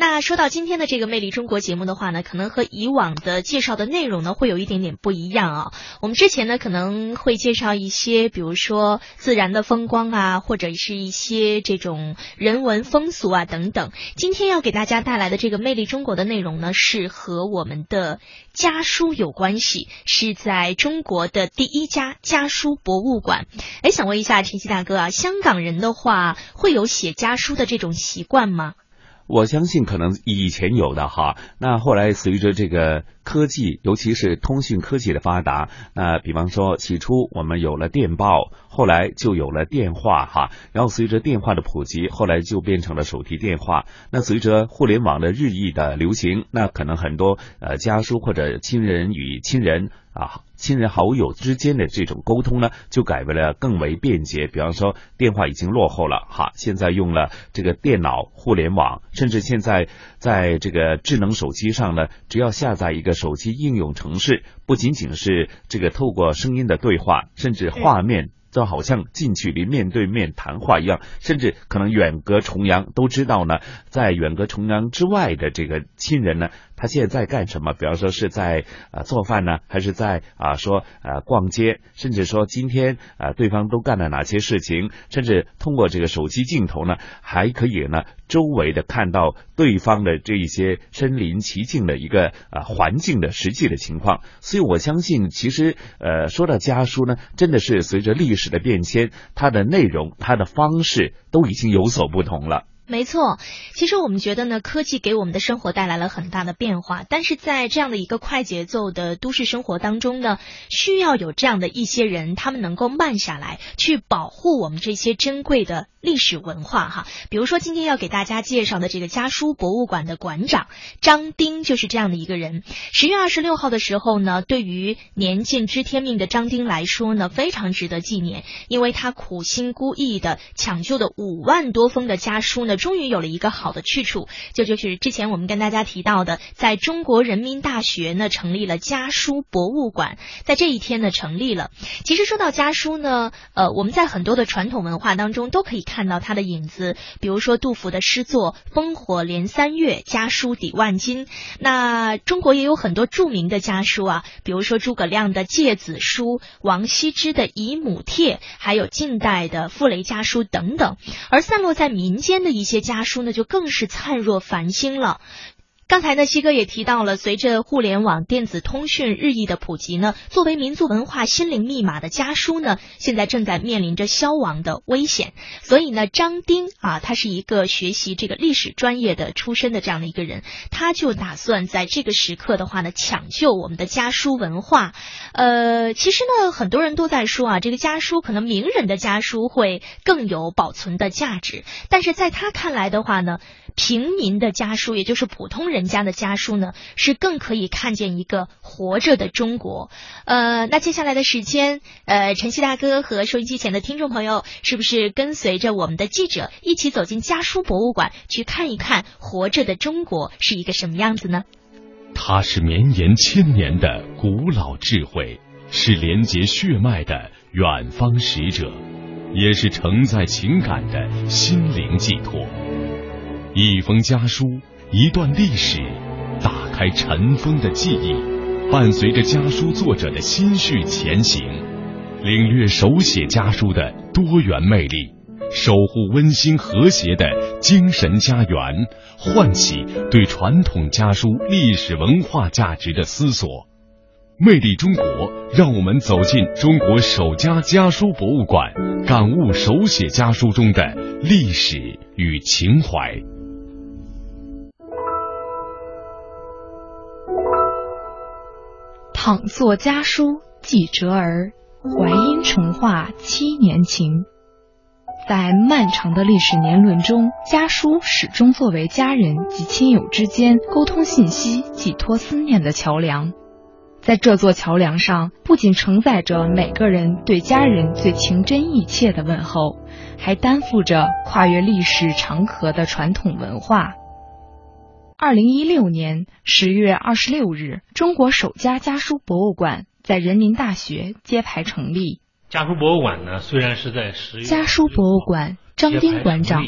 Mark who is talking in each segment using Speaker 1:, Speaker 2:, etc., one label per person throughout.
Speaker 1: 那说到今天的这个《魅力中国》节目的话呢，可能和以往的介绍的内容呢会有一点点不一样啊。我们之前呢可能会介绍一些，比如说自然的风光啊，或者是一些这种人文风俗啊等等。今天要给大家带来的这个《魅力中国》的内容呢，是和我们的家书有关系，是在中国的第一家家书博物馆。哎，想问一下晨曦大哥啊，香港人的话会有写家书的这种习惯吗？
Speaker 2: 我相信可能以前有的哈，那后来随着这个科技，尤其是通讯科技的发达，那比方说起初我们有了电报，后来就有了电话哈，然后随着电话的普及，后来就变成了手提电话。那随着互联网的日益的流行，那可能很多呃家书或者亲人与亲人啊。亲人好友之间的这种沟通呢，就改为了更为便捷。比方说，电话已经落后了，哈，现在用了这个电脑、互联网，甚至现在在这个智能手机上呢，只要下载一个手机应用程式，不仅仅是这个透过声音的对话，甚至画面。都好像近距离面对面谈话一样，甚至可能远隔重洋都知道呢。在远隔重洋之外的这个亲人呢，他现在在干什么？比方说是在啊做饭呢，还是在啊说呃逛街，甚至说今天啊对方都干了哪些事情？甚至通过这个手机镜头呢，还可以呢周围的看到对方的这一些身临其境的一个啊环境的实际的情况。所以我相信，其实呃说到家书呢，真的是随着历。史的变迁，它的内容、它的方式都已经有所不同了。
Speaker 1: 没错，其实我们觉得呢，科技给我们的生活带来了很大的变化，但是在这样的一个快节奏的都市生活当中呢，需要有这样的一些人，他们能够慢下来，去保护我们这些珍贵的。历史文化哈，比如说今天要给大家介绍的这个家书博物馆的馆长张丁就是这样的一个人。十月二十六号的时候呢，对于年近知天命的张丁来说呢，非常值得纪念，因为他苦心孤诣的抢救的五万多封的家书呢，终于有了一个好的去处，这就是之前我们跟大家提到的，在中国人民大学呢成立了家书博物馆，在这一天呢成立了。其实说到家书呢，呃，我们在很多的传统文化当中都可以。看到他的影子，比如说杜甫的诗作“烽火连三月，家书抵万金”。那中国也有很多著名的家书啊，比如说诸葛亮的《诫子书》、王羲之的《姨母帖》，还有近代的傅雷家书等等。而散落在民间的一些家书呢，就更是灿若繁星了。刚才呢，西哥也提到了，随着互联网、电子通讯日益的普及呢，作为民族文化心灵密码的家书呢，现在正在面临着消亡的危险。所以呢，张丁啊，他是一个学习这个历史专业的出身的这样的一个人，他就打算在这个时刻的话呢，抢救我们的家书文化。呃，其实呢，很多人都在说啊，这个家书可能名人的家书会更有保存的价值，但是在他看来的话呢。平民的家书，也就是普通人家的家书呢，是更可以看见一个活着的中国。呃，那接下来的时间，呃，晨曦大哥和收音机前的听众朋友，是不是跟随着我们的记者一起走进家书博物馆，去看一看活着的中国是一个什么样子呢？
Speaker 3: 它是绵延千年的古老智慧，是连接血脉的远方使者，也是承载情感的心灵寄托。一封家书，一段历史，打开尘封的记忆，伴随着家书作者的心绪前行，领略手写家书的多元魅力，守护温馨和谐的精神家园，唤起对传统家书历史文化价值的思索。魅力中国，让我们走进中国首家家书博物馆，感悟手写家书中的历史与情怀。
Speaker 4: 倘作家书寄折儿，淮阴成化七年情。在漫长的历史年轮中，家书始终作为家人及亲友之间沟通信息、寄托思念的桥梁。在这座桥梁上，不仅承载着每个人对家人最情真意切的问候，还担负着跨越历史长河的传统文化。二零一六年十月二十六日，中国首家家书博物馆在人民大学揭牌成立。
Speaker 5: 家书博物馆呢，虽然是在十月
Speaker 4: 家书博物馆张丁馆长，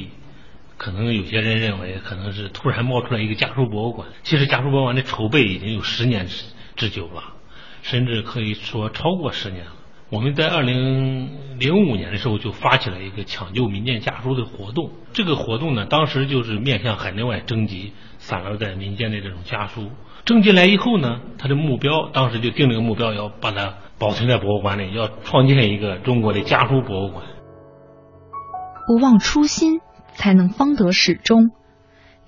Speaker 5: 可能有些人认为可能是突然冒出来一个家书博物馆，其实家书博物馆的筹备已经有十年之久了，甚至可以说超过十年了。我们在二零零五年的时候就发起了一个抢救民间家书的活动，这个活动呢，当时就是面向海内外征集散落在民间的这种家书，征集来以后呢，他的目标当时就定了个目标，要把它保存在博物馆里，要创建一个中国的家书博物馆。
Speaker 4: 不忘初心。才能方得始终。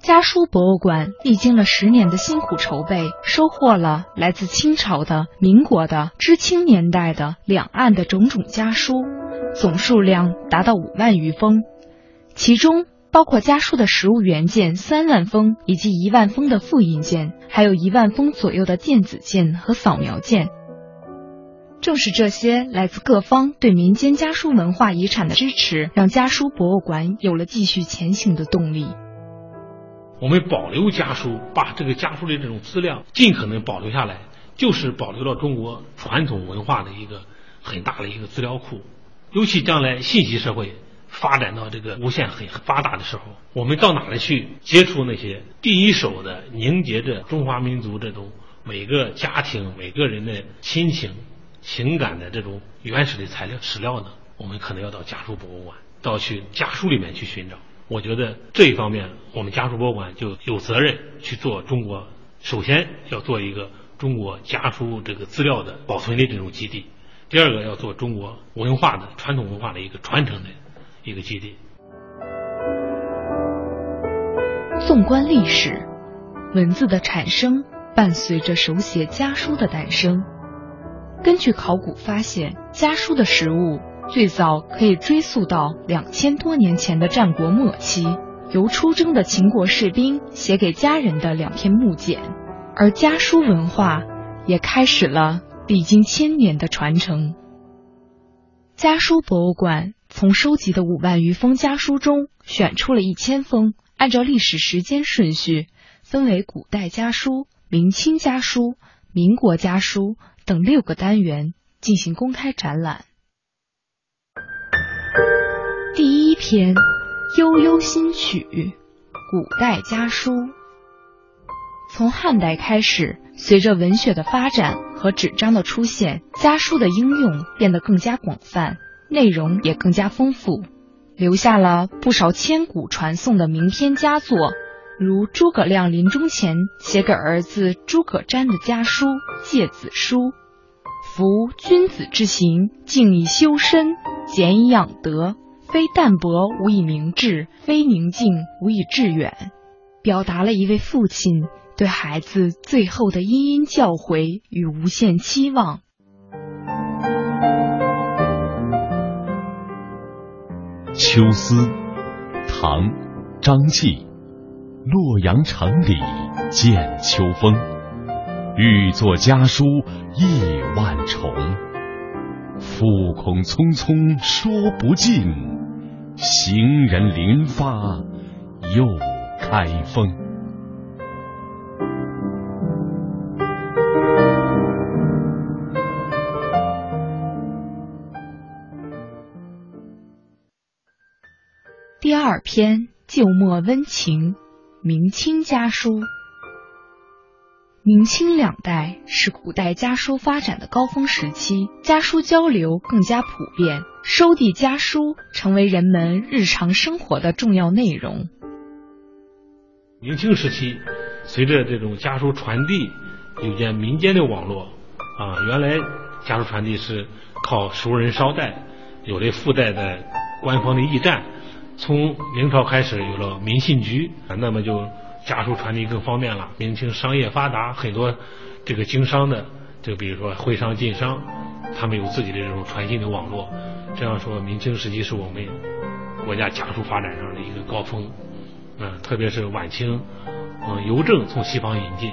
Speaker 4: 家书博物馆历经了十年的辛苦筹备，收获了来自清朝的、民国的、知青年代的、两岸的种种家书，总数量达到五万余封，其中包括家书的实物原件三万封，以及一万封的复印件，还有一万封左右的电子件和扫描件。正是这些来自各方对民间家书文化遗产的支持，让家书博物馆有了继续前行的动力。
Speaker 5: 我们保留家书，把这个家书的这种资料尽可能保留下来，就是保留了中国传统文化的一个很大的一个资料库。尤其将来信息社会发展到这个无限很发达的时候，我们到哪里去接触那些第一手的凝结着中华民族这种每个家庭每个人的亲情？情感的这种原始的材料史料呢，我们可能要到家书博物馆，到去家书里面去寻找。我觉得这一方面，我们家书博物馆就有责任去做中国，首先要做一个中国家书这个资料的保存的这种基地，第二个要做中国文化的传统文化的一个传承的一个基地。
Speaker 4: 纵观历史，文字的产生伴随着手写家书的诞生。根据考古发现，家书的实物最早可以追溯到两千多年前的战国末期，由出征的秦国士兵写给家人的两篇木简，而家书文化也开始了历经千年的传承。家书博物馆从收集的五万余封家书中选出了一千封，按照历史时间顺序分为古代家书、明清家书、民国家书。等六个单元进行公开展览。篇《悠悠新曲》，古代家书。从汉代开始，随着文学的发展和纸张的出现，家书的应用变得更加广泛，内容也更加丰富，留下了不少千古传颂的名篇佳作，如诸葛亮临终前写给儿子诸葛瞻的家书《诫子书》。夫君子之行，静以修身，俭以养德。非淡泊无以明志，非宁静无以致远。表达了一位父亲对孩子最后的殷殷教诲与无限期望。
Speaker 3: 《秋思》，唐，张继。洛阳城里见秋风。欲作家书意万重，复恐匆匆说不尽。行人临发又开封。
Speaker 4: 第二篇旧墨温情，明清家书。明清两代是古代家书发展的高峰时期，家书交流更加普遍，收递家书成为人们日常生活的重要内容。
Speaker 5: 明清时期，随着这种家书传递，有件民间的网络啊，原来家书传递是靠熟人捎带，有的附带的官方的驿站，从明朝开始有了民信局啊，那么就。家书传递更方便了。明清商业发达，很多这个经商的，就比如说徽商、晋商，他们有自己的这种传信的网络。这样说，明清时期是我们国家家书发展上的一个高峰。嗯，特别是晚清，嗯，邮政从西方引进，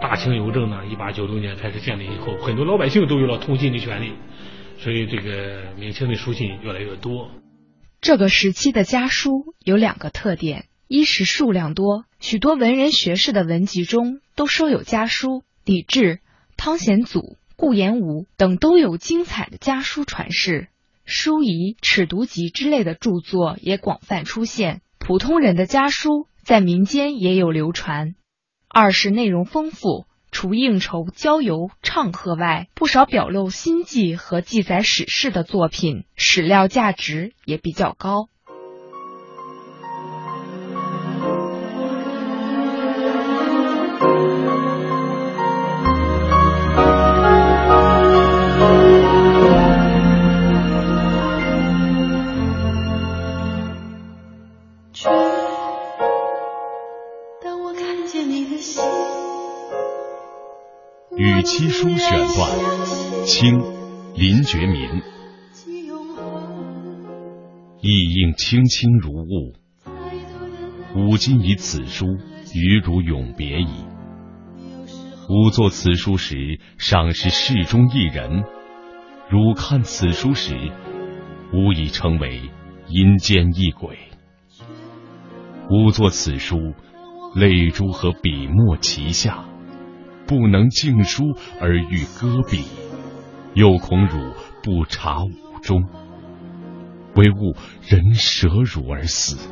Speaker 5: 大清邮政呢，一八九六年开始建立以后，很多老百姓都有了通信的权利，所以这个明清的书信越来越多。
Speaker 4: 这个时期的家书有两个特点。一是数量多，许多文人学士的文集中都收有家书，李治、汤显祖、顾炎武等都有精彩的家书传世，书仪、尺牍集之类的著作也广泛出现，普通人的家书在民间也有流传。二是内容丰富，除应酬、郊游、唱和外，不少表露心迹和记载史事的作品，史料价值也比较高。
Speaker 3: 七书选段，清，林觉民。意应清清如雾，吾今以此书与汝永别矣。吾作此书时，尚是世中一人；汝看此书时，吾已成为阴间一鬼。吾作此书，泪珠和笔墨齐下。不能静书而欲搁笔，又恐汝不察吾中，唯吾人舍汝而死，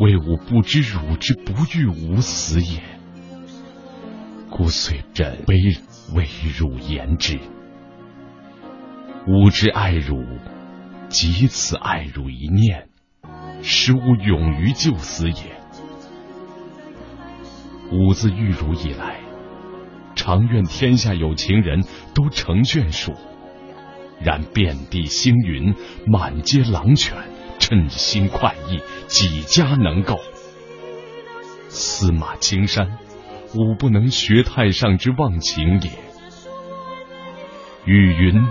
Speaker 3: 为吾不知汝之不欲吾死也，故遂枕悲为汝言之。吾之爱汝，即此爱汝一念，使吾勇于就死也。吾自遇汝以来。常愿天下有情人都成眷属，然遍地星云，满街狼犬，称心快意，几家能够？司马青山，吾不能学太上之忘情也。语云：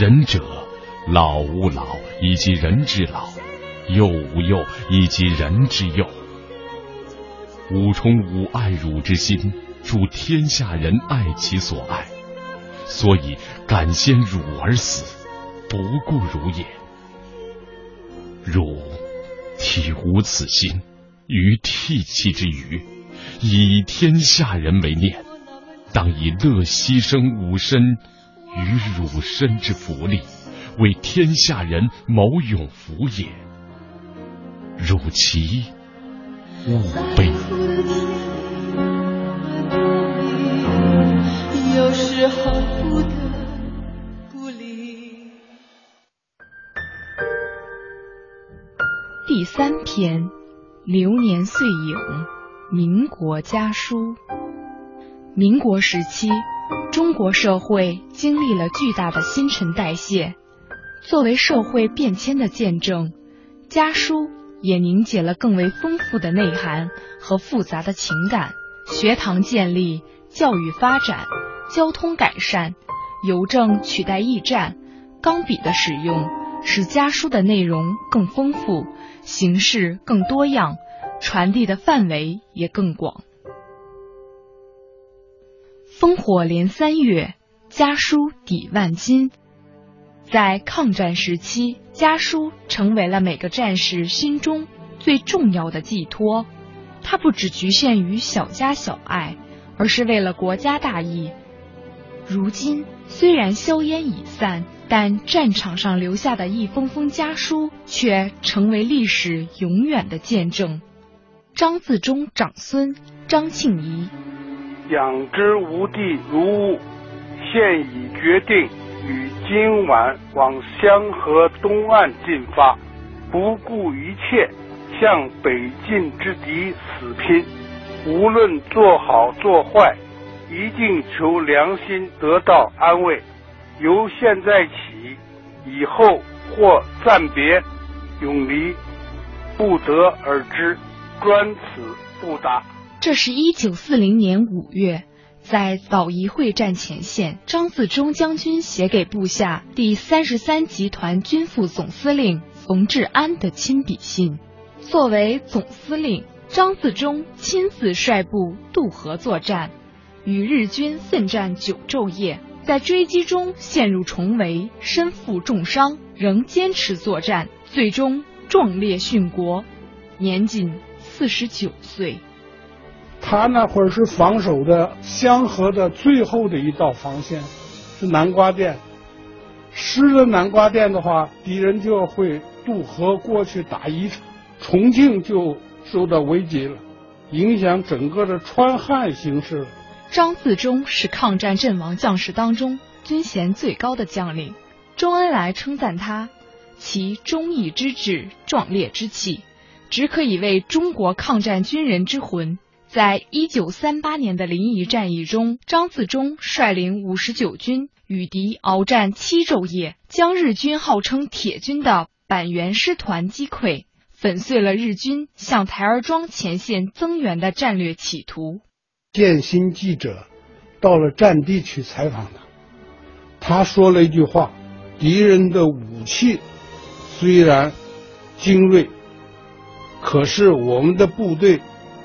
Speaker 3: 仁者老吾老以及人之老，幼吾幼以及人之幼。吾充吾爱汝之心。助天下人爱其所爱，所以敢先辱而死，不顾汝也。汝体无此心，于涕泣之余，以天下人为念，当以乐牺牲吾身与汝身之福利，为天下人谋永福也。汝其勿悲。有时候不得不离。
Speaker 4: 第三篇，流年岁影，民国家书。民国时期，中国社会经历了巨大的新陈代谢，作为社会变迁的见证，家书也凝结了更为丰富的内涵和复杂的情感。学堂建立，教育发展。交通改善，邮政取代驿站，钢笔的使用使家书的内容更丰富，形式更多样，传递的范围也更广。烽火连三月，家书抵万金。在抗战时期，家书成为了每个战士心中最重要的寄托。它不只局限于小家小爱，而是为了国家大义。如今虽然硝烟已散，但战场上留下的一封封家书却成为历史永远的见证。张自忠长孙张庆仪，
Speaker 6: 养之无地如晤，现已决定于今晚往香河东岸进发，不顾一切向北进之敌死拼，无论做好做坏。一定求良心得到安慰。由现在起，以后或暂别，永离，不得而知。专此不答。
Speaker 4: 这是一九四零年五月，在枣宜会战前线，张自忠将军写给部下第三十三集团军副总司令冯治安的亲笔信。作为总司令，张自忠亲自率部渡河作战。与日军奋战九昼夜，在追击中陷入重围，身负重伤，仍坚持作战，最终壮烈殉国，年仅四十九岁。
Speaker 7: 他那会儿是防守的香河的最后的一道防线，是南瓜店。失了南瓜店的话，敌人就会渡河过去打宜昌，重庆就受到危机了，影响整个的川汉形势了。
Speaker 4: 张自忠是抗战阵亡将士当中军衔最高的将领，周恩来称赞他其忠义之志、壮烈之气，只可以为中国抗战军人之魂。在一九三八年的临沂战役中，张自忠率领五十九军与敌鏖战七昼夜，将日军号称“铁军”的板垣师团击溃，粉碎了日军向台儿庄前线增援的战略企图。
Speaker 7: 建新记者到了战地去采访他，他说了一句话：“敌人的武器虽然精锐，可是我们的部队。”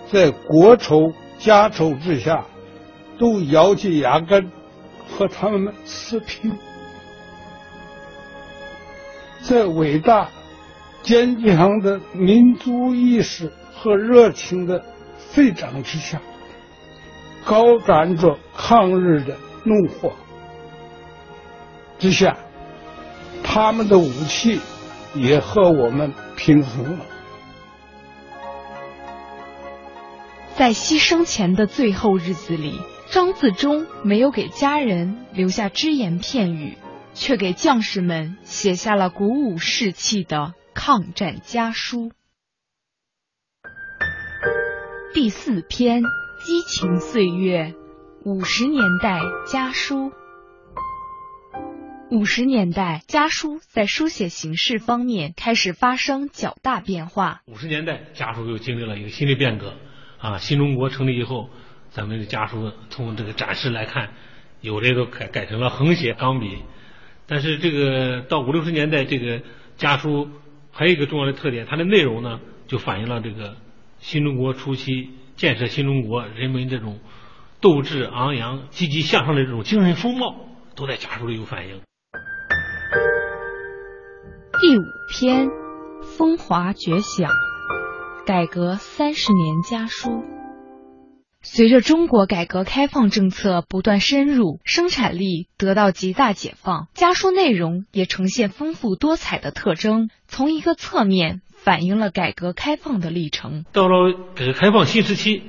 Speaker 7: 在国仇家仇之下，都咬紧牙根和他们死拼，在伟大坚强的民族意识和热情的沸涨之下，高涨着抗日的怒火之下，他们的武器也和我们平衡了。
Speaker 4: 在牺牲前的最后日子里，张自忠没有给家人留下只言片语，却给将士们写下了鼓舞士气的抗战家书。第四篇：激情岁月，五十年代家书。五十年代家书在书写形式方面开始发生较大变化。
Speaker 5: 五十年代家书又经历了一个新的变革。啊，新中国成立以后，咱们的家书从这个展示来看，有的都改改成了横写钢笔。但是这个到五六十年代，这个家书还有一个重要的特点，它的内容呢，就反映了这个新中国初期建设新中国人们这种斗志昂扬、积极向上的这种精神风貌，都在家书里有反映。
Speaker 4: 第五篇，风华绝响。改革三十年家书，随着中国改革开放政策不断深入，生产力得到极大解放，家书内容也呈现丰富多彩的特征，从一个侧面反映了改革开放的历程。
Speaker 5: 到了改革开放新时期，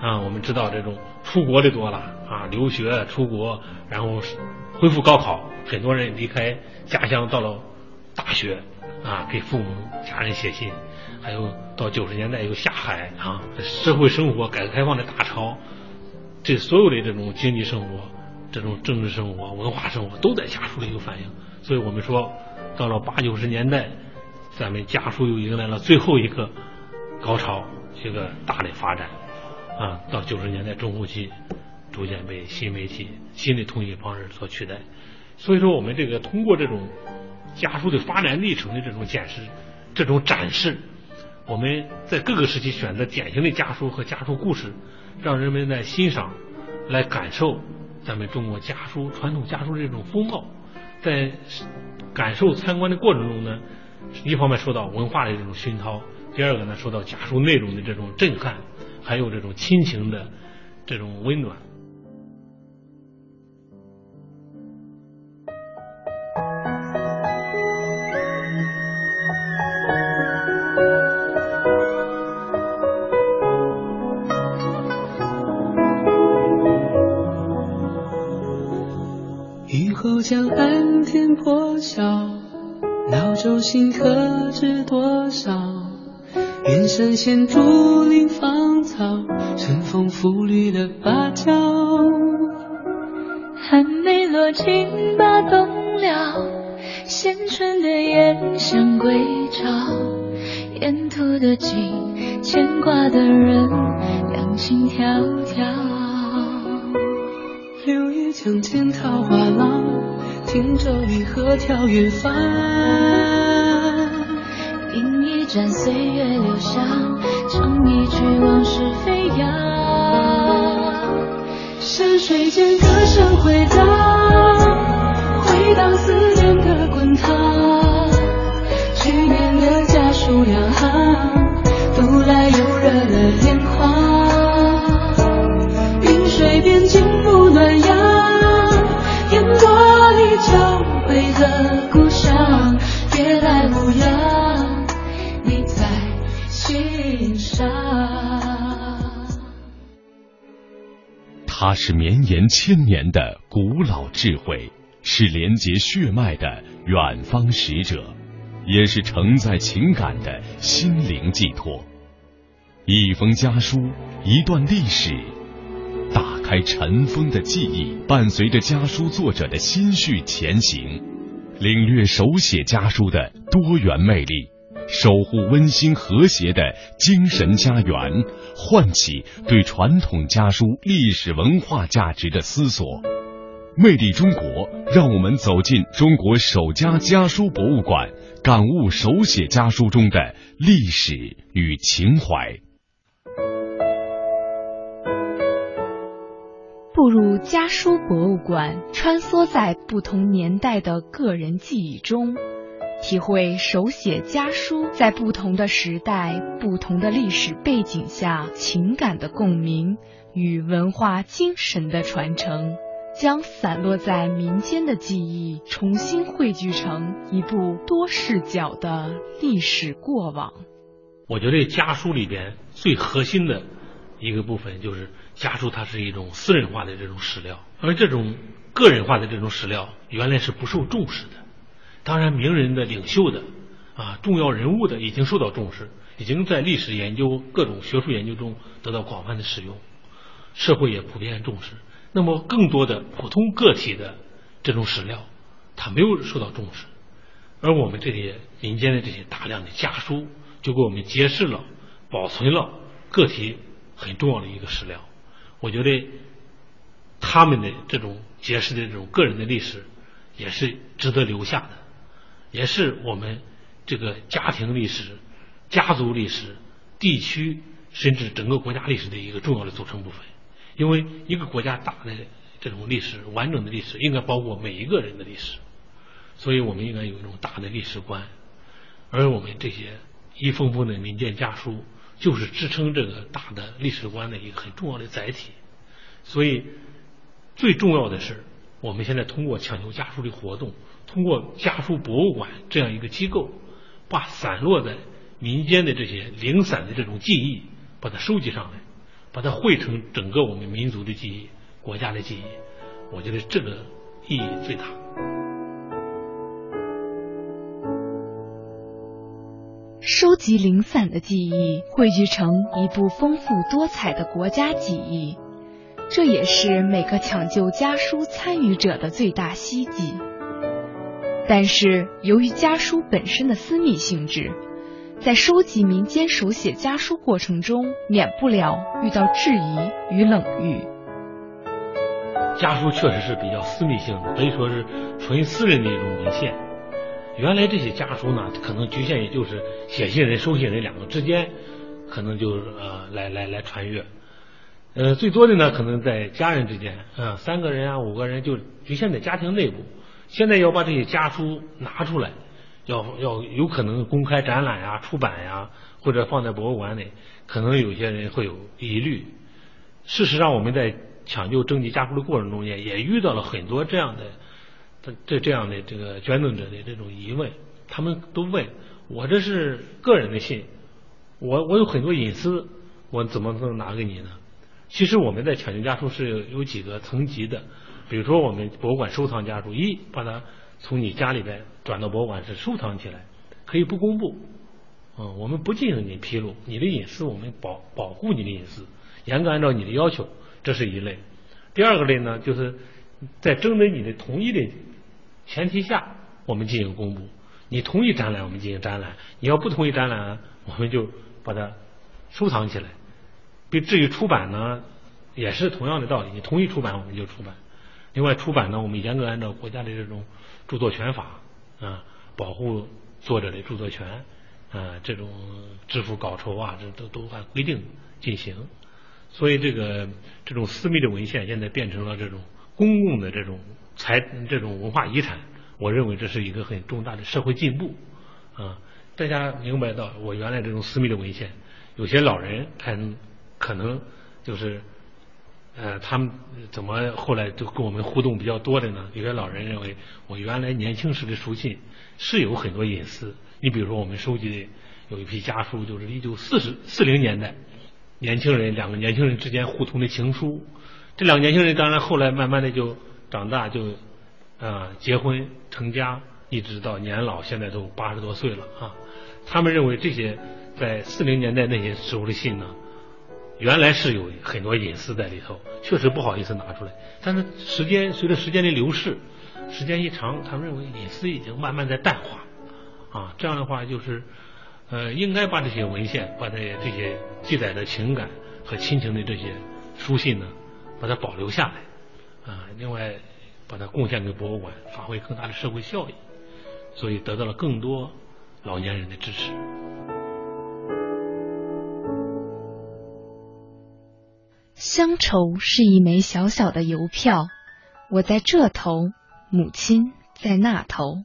Speaker 5: 啊，我们知道这种出国的多了啊，留学出国，然后恢复高考，很多人离开家乡到了大学，啊，给父母家人写信。还有到九十年代又下海啊，社会生活改革开放的大潮，这所有的这种经济生活、这种政治生活、文化生活都在家书里有反映。所以我们说，到了八九十年代，咱们家书又迎来了最后一个高潮，一个大的发展啊。到九十年代中后期，逐渐被新媒体、新的通信方式所取代。所以说，我们这个通过这种家书的发展历程的这种检视、这种展示。我们在各个时期选择典型的家书和家书故事，让人们来欣赏、来感受咱们中国家书传统家书这种风貌。在感受参观的过程中呢，一方面受到文化的这种熏陶，第二个呢受到家书内容的这种震撼，还有这种亲情的这种温暖。
Speaker 8: 盏岁月留香，唱一曲往事飞扬。
Speaker 9: 山水间歌声回荡，回荡思念的滚烫。去年的家书两行，读来又热了眼眶。云水边静沐暖阳，烟波。交汇的故乡，别来无恙。
Speaker 3: 它是绵延千年的古老智慧，是连接血脉的远方使者，也是承载情感的心灵寄托。一封家书，一段历史，打开尘封的记忆，伴随着家书作者的心绪前行，领略手写家书的多元魅力。守护温馨和谐的精神家园，唤起对传统家书历史文化价值的思索。魅力中国，让我们走进中国首家家书博物馆，感悟手写家书中的历史与情怀。
Speaker 4: 步入家书博物馆，穿梭在不同年代的个人记忆中。体会手写家书在不同的时代、不同的历史背景下情感的共鸣与文化精神的传承，将散落在民间的记忆重新汇聚成一部多视角的历史过往。
Speaker 5: 我觉得家书里边最核心的一个部分就是家书，它是一种私人化的这种史料，而这种个人化的这种史料原来是不受重视的。当然，名人的、领袖的，啊，重要人物的已经受到重视，已经在历史研究、各种学术研究中得到广泛的使用，社会也普遍重视。那么，更多的普通个体的这种史料，它没有受到重视，而我们这些民间的这些大量的家书，就给我们揭示了、保存了个体很重要的一个史料。我觉得他们的这种揭示的这种个人的历史，也是值得留下的。也是我们这个家庭历史、家族历史、地区甚至整个国家历史的一个重要的组成部分。因为一个国家大的这种历史、完整的历史，应该包括每一个人的历史，所以我们应该有一种大的历史观。而我们这些一封封的民间家书，就是支撑这个大的历史观的一个很重要的载体。所以最重要的是，我们现在通过抢救家书的活动。通过家书博物馆这样一个机构，把散落在民间的这些零散的这种记忆，把它收集上来，把它汇成整个我们民族的记忆、国家的记忆，我觉得这个意义最大。
Speaker 4: 收集零散的记忆，汇聚成一部丰富多彩的国家记忆，这也是每个抢救家书参与者的最大希冀。但是，由于家书本身的私密性质，在收集民间手写家书过程中，免不了遇到质疑与冷遇。
Speaker 5: 家书确实是比较私密性的，可以说是纯私人的一种文献。原来这些家书呢，可能局限于就是写信人、收信人两个之间，可能就呃来来来传阅。呃，最多的呢，可能在家人之间，嗯，三个人啊、五个人，就局限在家庭内部。现在要把这些家书拿出来，要要有可能公开展览呀、出版呀，或者放在博物馆里，可能有些人会有疑虑。事实上，我们在抢救征集家书的过程中间，也遇到了很多这样的这这样的这个捐赠者的这种疑问。他们都问我：这是个人的信，我我有很多隐私，我怎么能拿给你呢？其实我们在抢救家书是有几个层级的。比如说，我们博物馆收藏家书，一把它从你家里边转到博物馆是收藏起来，可以不公布，嗯，我们不进行你披露，你的隐私我们保保护你的隐私，严格按照你的要求，这是一类。第二个类呢，就是在征得你的同意的前提下，我们进行公布。你同意展览，我们进行展览；你要不同意展览，我们就把它收藏起来。至至于出版呢，也是同样的道理，你同意出版，我们就出版。另外出版呢，我们严格按照国家的这种著作权法啊，保护作者的著作权啊，这种支付稿酬啊，这都都按规定进行。所以这个这种私密的文献现在变成了这种公共的这种财这种文化遗产，我认为这是一个很重大的社会进步啊。大家明白到，我原来这种私密的文献，有些老人看可能就是。呃，他们怎么后来就跟我们互动比较多的呢？有些老人认为，我原来年轻时的书信是有很多隐私。你比如说，我们收集的有一批家书，就是一九四十四零年代年轻人两个年轻人之间互通的情书，这两个年轻人当然后来慢慢的就长大，就啊结婚成家，一直到年老，现在都八十多岁了啊。他们认为这些在四零年代那些时候的信呢，原来是有很多隐私在里头，确实不好意思拿出来。但是时间随着时间的流逝，时间一长，他们认为隐私已经慢慢在淡化啊。这样的话就是呃，应该把这些文献，把这些这些记载的情感和亲情的这些书信呢。把它保留下来，啊，另外把它贡献给博物馆，发挥更大的社会效益，所以得到了更多老年人的支持。
Speaker 4: 乡愁是一枚小小的邮票，我在这头，母亲在那头。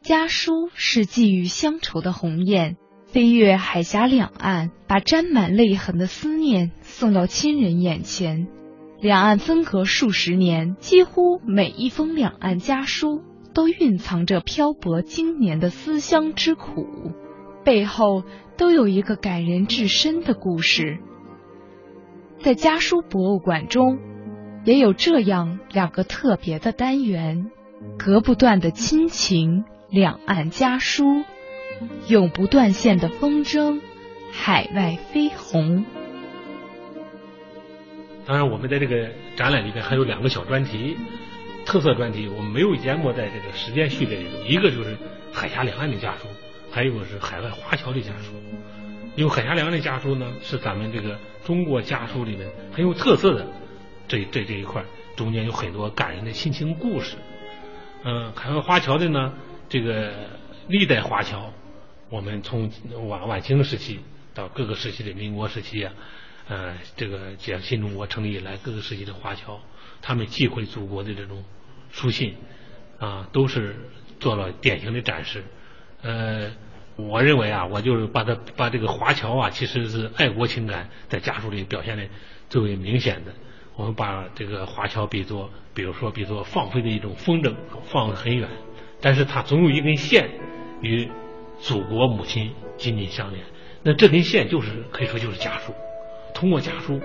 Speaker 4: 家书是寄予乡愁的鸿雁，飞越海峡两岸，把沾满泪痕的思念送到亲人眼前。两岸分隔数十年，几乎每一封两岸家书都蕴藏着漂泊经年的思乡之苦，背后都有一个感人至深的故事。在家书博物馆中，也有这样两个特别的单元：隔不断的亲情，两岸家书；永不断线的风筝，海外飞鸿。
Speaker 5: 当然，我们在这个展览里边还有两个小专题，特色专题，我们没有淹没在这个时间序列里头。一个就是海峡两岸的家书，还有一个是海外华侨的家书。因为海峡两岸的家书呢，是咱们这个中国家书里面很有特色的这这这一块，中间有很多感人的亲情故事。嗯，海外华侨的呢，这个历代华侨，我们从晚晚清时期到各个时期的民国时期啊。呃，这个解新中国成立以来，各个时期的华侨，他们寄回祖国的这种书信啊，都是做了典型的展示。呃，我认为啊，我就是把它把这个华侨啊，其实是爱国情感在家书里表现的最为明显的。我们把这个华侨比作，比如说比作放飞的一种风筝，放得很远，但是它总有一根线与祖国母亲紧紧相连。那这根线就是可以说就是家书。通过家书，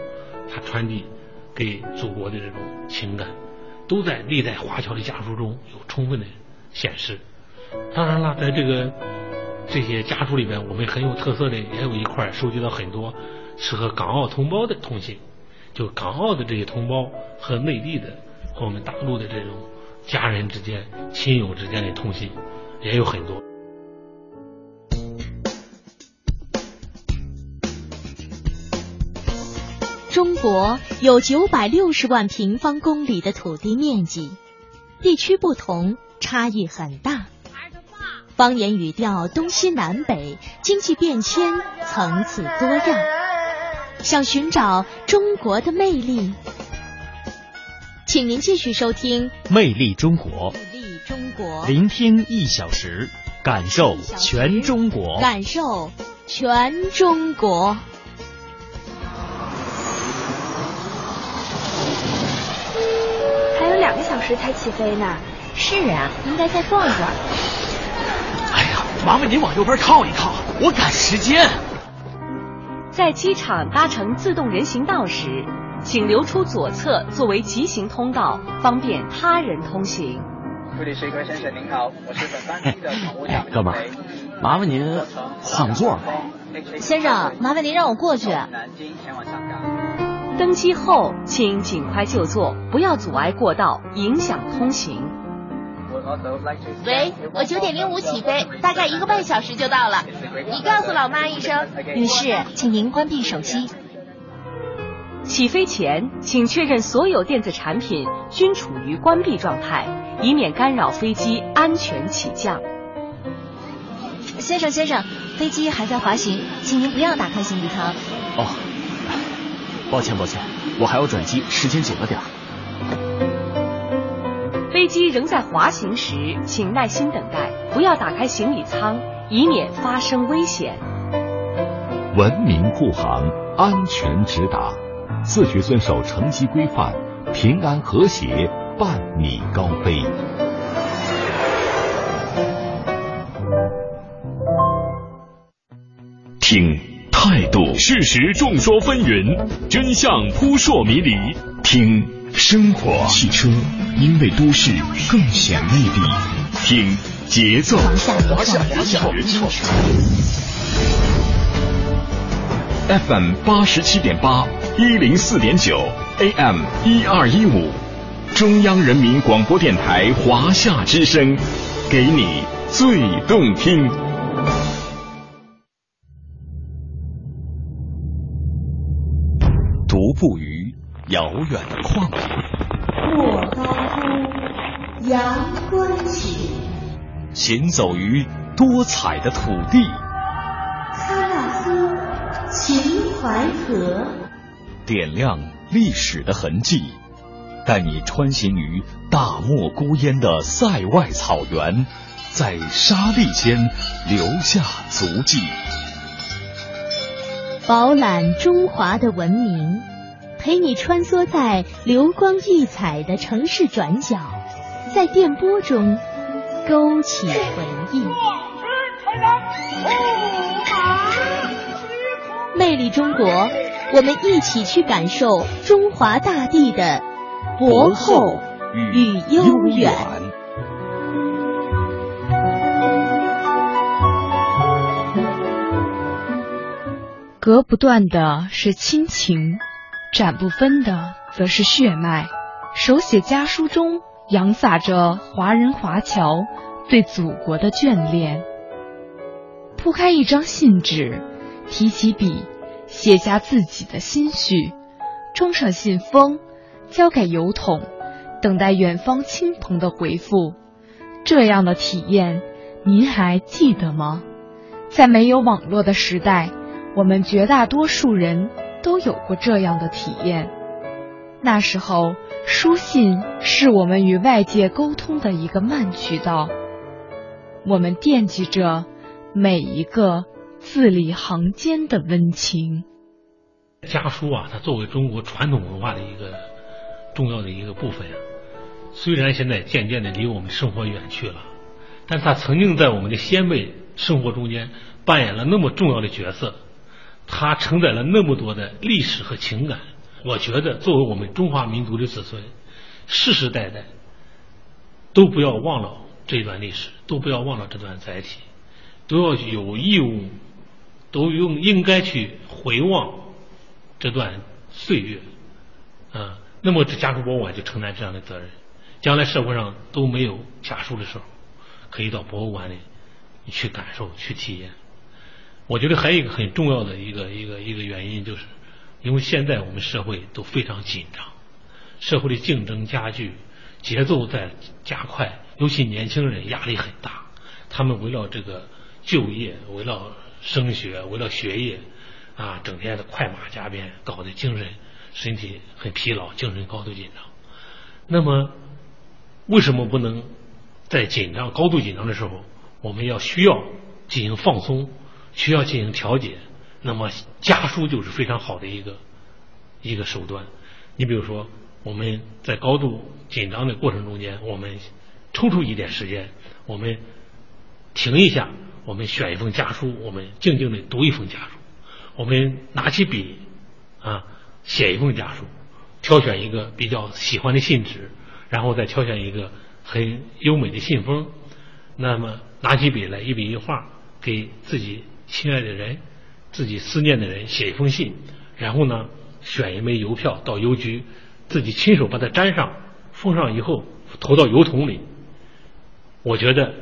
Speaker 5: 他传递给祖国的这种情感，都在历代华侨的家书中有充分的显示。当然了，在这个这些家书里边，我们很有特色的也有一块收集到很多适合港澳同胞的通信，就港澳的这些同胞和内地的和我们大陆的这种家人之间、亲友之间的通信也有很多。
Speaker 1: 中国有九百六十万平方公里的土地面积，地区不同，差异很大。方言语调东西南北，经济变迁层次多样。想寻找中国的魅力，请您继续收听《
Speaker 10: 魅力中国》，
Speaker 1: 魅力中国，
Speaker 10: 聆听一小时，感受全中国，
Speaker 1: 感受全中国。
Speaker 11: 还有两个小时才起飞呢。
Speaker 12: 是啊，应该再逛逛。
Speaker 10: 麻烦您往右边靠一靠，我赶时间。
Speaker 13: 在机场搭乘自动人行道时，请留出左侧作为急行通道，方便他人通行。
Speaker 14: 这里是一位先生，您好，我是本班机的乘务长。
Speaker 10: 哥们儿，麻烦您换座。
Speaker 12: 先生，麻烦您让我过去。
Speaker 14: 南京前往香港。
Speaker 13: 登机后，请尽快就座，不要阻碍过道，影响通行。
Speaker 15: 喂，我九点零五起飞，大概一个半小时就到了。你告诉老妈一声。
Speaker 12: 女士，请您关闭手机。
Speaker 13: 起飞前，请确认所有电子产品均处于关闭状态，以免干扰飞机安全起降。
Speaker 12: 先生，先生，飞机还在滑行，请您不要打开行李舱。
Speaker 10: 哦。抱歉，抱歉，我还要转机，时间紧了点
Speaker 13: 飞机仍在滑行时，请耐心等待，不要打开行李舱，以免发生危险。
Speaker 3: 文明护航，安全直达，自觉遵守乘机规范，平安和谐，伴你高飞。听。态度，事实众说纷纭，真相扑朔迷离。听生活汽车，因为都市更显魅力。听节奏，FM 八十七点八，一零四点九，AM 一二一五，中央人民广播电台华夏之声，给你最动听。独步于遥远的旷野，
Speaker 11: 莫高乎阳关起，
Speaker 3: 行走于多彩的土地，
Speaker 11: 喀纳斯秦淮河，
Speaker 3: 点亮历史的痕迹，带你穿行于大漠孤烟的塞外草原，在沙砾间留下足迹。
Speaker 16: 饱览中华的文明，陪你穿梭在流光溢彩的城市转角，在电波中勾起回忆。魅力中国，我们一起去感受中华大地的博厚与悠远。
Speaker 4: 隔不断的是亲情，斩不分的则是血脉。手写家书中洋洒着华人华侨对祖国的眷恋。铺开一张信纸，提起笔，写下自己的心绪，装上信封，交给邮筒，等待远方亲朋的回复。这样的体验，您还记得吗？在没有网络的时代。我们绝大多数人都有过这样的体验。那时候，书信是我们与外界沟通的一个慢渠道。我们惦记着每一个字里行间的温情。
Speaker 5: 家书啊，它作为中国传统文化的一个重要的一个部分啊，虽然现在渐渐的离我们生活远去了，但它曾经在我们的先辈生活中间扮演了那么重要的角色。它承载了那么多的历史和情感，我觉得作为我们中华民族的子孙，世世代代都不要忘了这段历史，都不要忘了这段载体，都要有义务，都用应该去回望这段岁月，啊，那么这家书博物馆就承担这样的责任，将来社会上都没有家书的时候，可以到博物馆里去感受、去体验。我觉得还有一个很重要的一个一个一个原因，就是因为现在我们社会都非常紧张，社会的竞争加剧，节奏在加快，尤其年轻人压力很大，他们围绕这个就业、围绕升学、围绕学业啊，整天的快马加鞭，搞得精神、身体很疲劳，精神高度紧张。那么，为什么不能在紧张、高度紧张的时候，我们要需要进行放松？需要进行调节，那么家书就是非常好的一个一个手段。你比如说，我们在高度紧张的过程中间，我们抽出一点时间，我们停一下，我们选一封家书，我们静静的读一封家书，我们拿起笔啊写一封家书，挑选一个比较喜欢的信纸，然后再挑选一个很优美的信封，那么拿起笔来一笔一画给自己。亲爱的人，自己思念的人，写一封信，然后呢，选一枚邮票到邮局，自己亲手把它粘上，封上以后投到邮筒里。我觉得，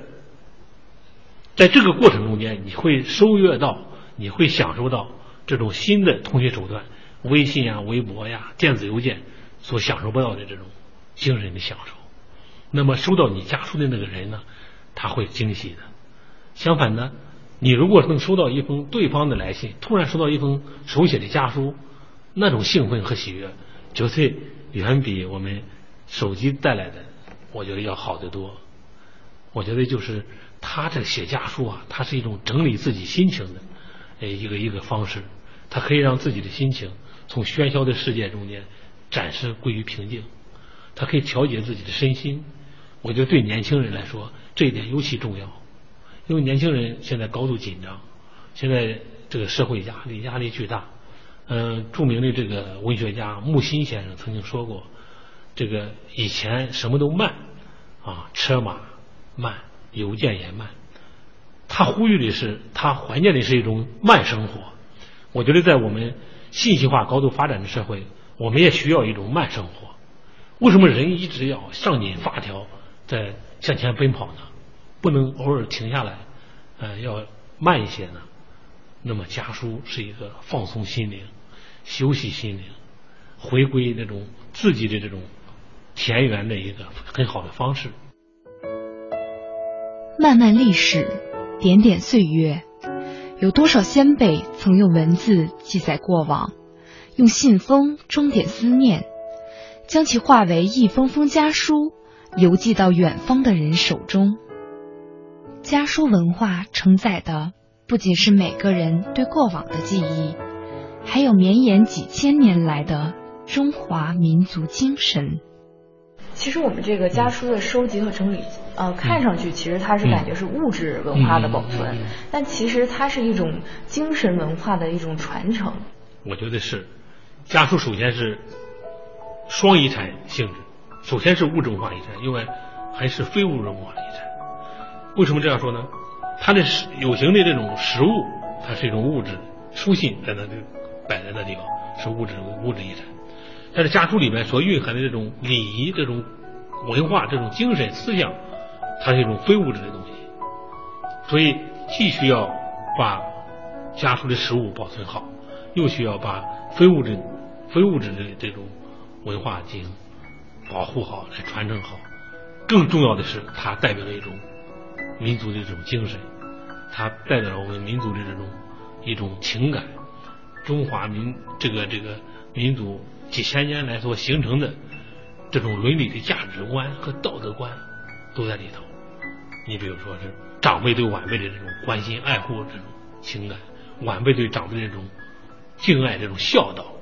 Speaker 5: 在这个过程中间，你会收阅到，你会享受到这种新的通讯手段，微信啊、微博呀、电子邮件所享受不到的这种精神的享受。那么，收到你家书的那个人呢，他会惊喜的。相反呢。你如果能收到一封对方的来信，突然收到一封手写的家书，那种兴奋和喜悦，绝对远比我们手机带来的，我觉得要好得多。我觉得就是他这写家书啊，它是一种整理自己心情的一个一个方式，它可以让自己的心情从喧嚣的世界中间暂时归于平静，它可以调节自己的身心。我觉得对年轻人来说，这一点尤其重要。因为年轻人现在高度紧张，现在这个社会压力压力巨大，嗯，著名的这个文学家木心先生曾经说过，这个以前什么都慢啊，车马慢，邮件也慢。他呼吁的是，他怀念的是一种慢生活。我觉得在我们信息化高度发展的社会，我们也需要一种慢生活。为什么人一直要上紧发条在向前奔跑呢？不能偶尔停下来，呃，要慢一些呢？那么家书是一个放松心灵。休息心灵，回归那种自己的这种田园的一个很好的方式。
Speaker 4: 漫漫历史，点点岁月，有多少先辈曾用文字记载过往，用信封装点思念，将其化为一封封家书，邮寄到远方的人手中。家书文化承载的不仅是每个人对过往的记忆。还有绵延几千年来的中华民族精神。
Speaker 17: 其实我们这个家书的收集和整理，呃，看上去其实它是感觉是物质文化的保存，但其实它是一种精神文化的一种传承。
Speaker 5: 我觉得是，家书首先是双遗产性质，首先是物质文化遗产，另外还是非物质文化遗产。为什么这样说呢？它的有形的这种实物，它是一种物质书信在那里。摆在那地方是物质物质遗产，但是家书里面所蕴含的这种礼仪、这种文化、这种精神思想，它是一种非物质的东西，所以既需要把家书的实物保存好，又需要把非物质、非物质的这种文化进行保护好、来传承好。更重要的是，它代表了一种民族的这种精神，它代表了我们民族的这种一种情感。中华民这个这个民族几千年来所形成的这种伦理的价值观和道德观都在里头。你比如说是长辈对晚辈的这种关心爱护这种情感，晚辈对长辈这种敬爱这种孝道，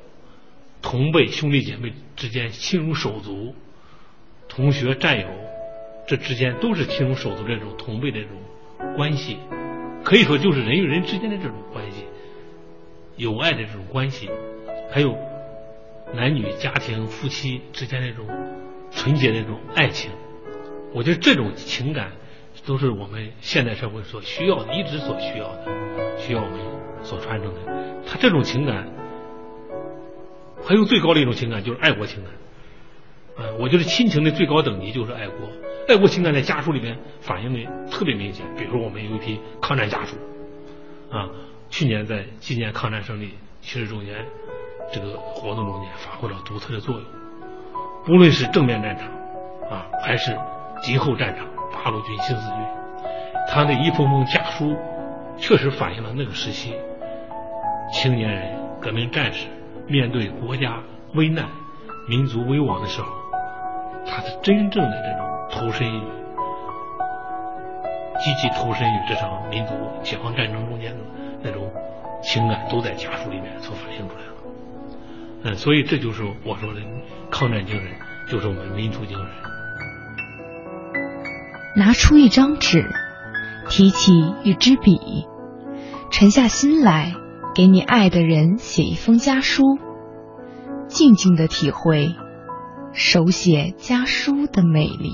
Speaker 5: 同辈兄弟姐妹之间亲如手足，同学战友这之间都是亲如手足这种同辈的这种关系，可以说就是人与人之间的这种关系。友爱的这种关系，还有男女家庭夫妻之间的这种纯洁的这种爱情，我觉得这种情感都是我们现代社会所需要的，一直所需要的，需要我们所传承的。他这种情感，还有最高的一种情感就是爱国情感。我觉得亲情的最高等级就是爱国，爱国情感在家书里面反映的特别明显。比如说，我们有一批抗战家属，啊。去年在纪念抗战胜利七十周年这个活动中间，发挥了独特的作用。不论是正面战场啊，还是敌后战场，八路军、新四军，他的一封封家书，确实反映了那个时期青年人、革命战士面对国家危难、民族危亡的时候，他的真正的这种投身于积极投身于这场民族解放战争中间的。那种情感都在家书里面所反映出来了，嗯，所以这就是我说的抗战精神，就是我们民族精神。
Speaker 4: 拿出一张纸，提起一支笔，沉下心来，给你爱的人写一封家书，静静的体会手写家书的美丽。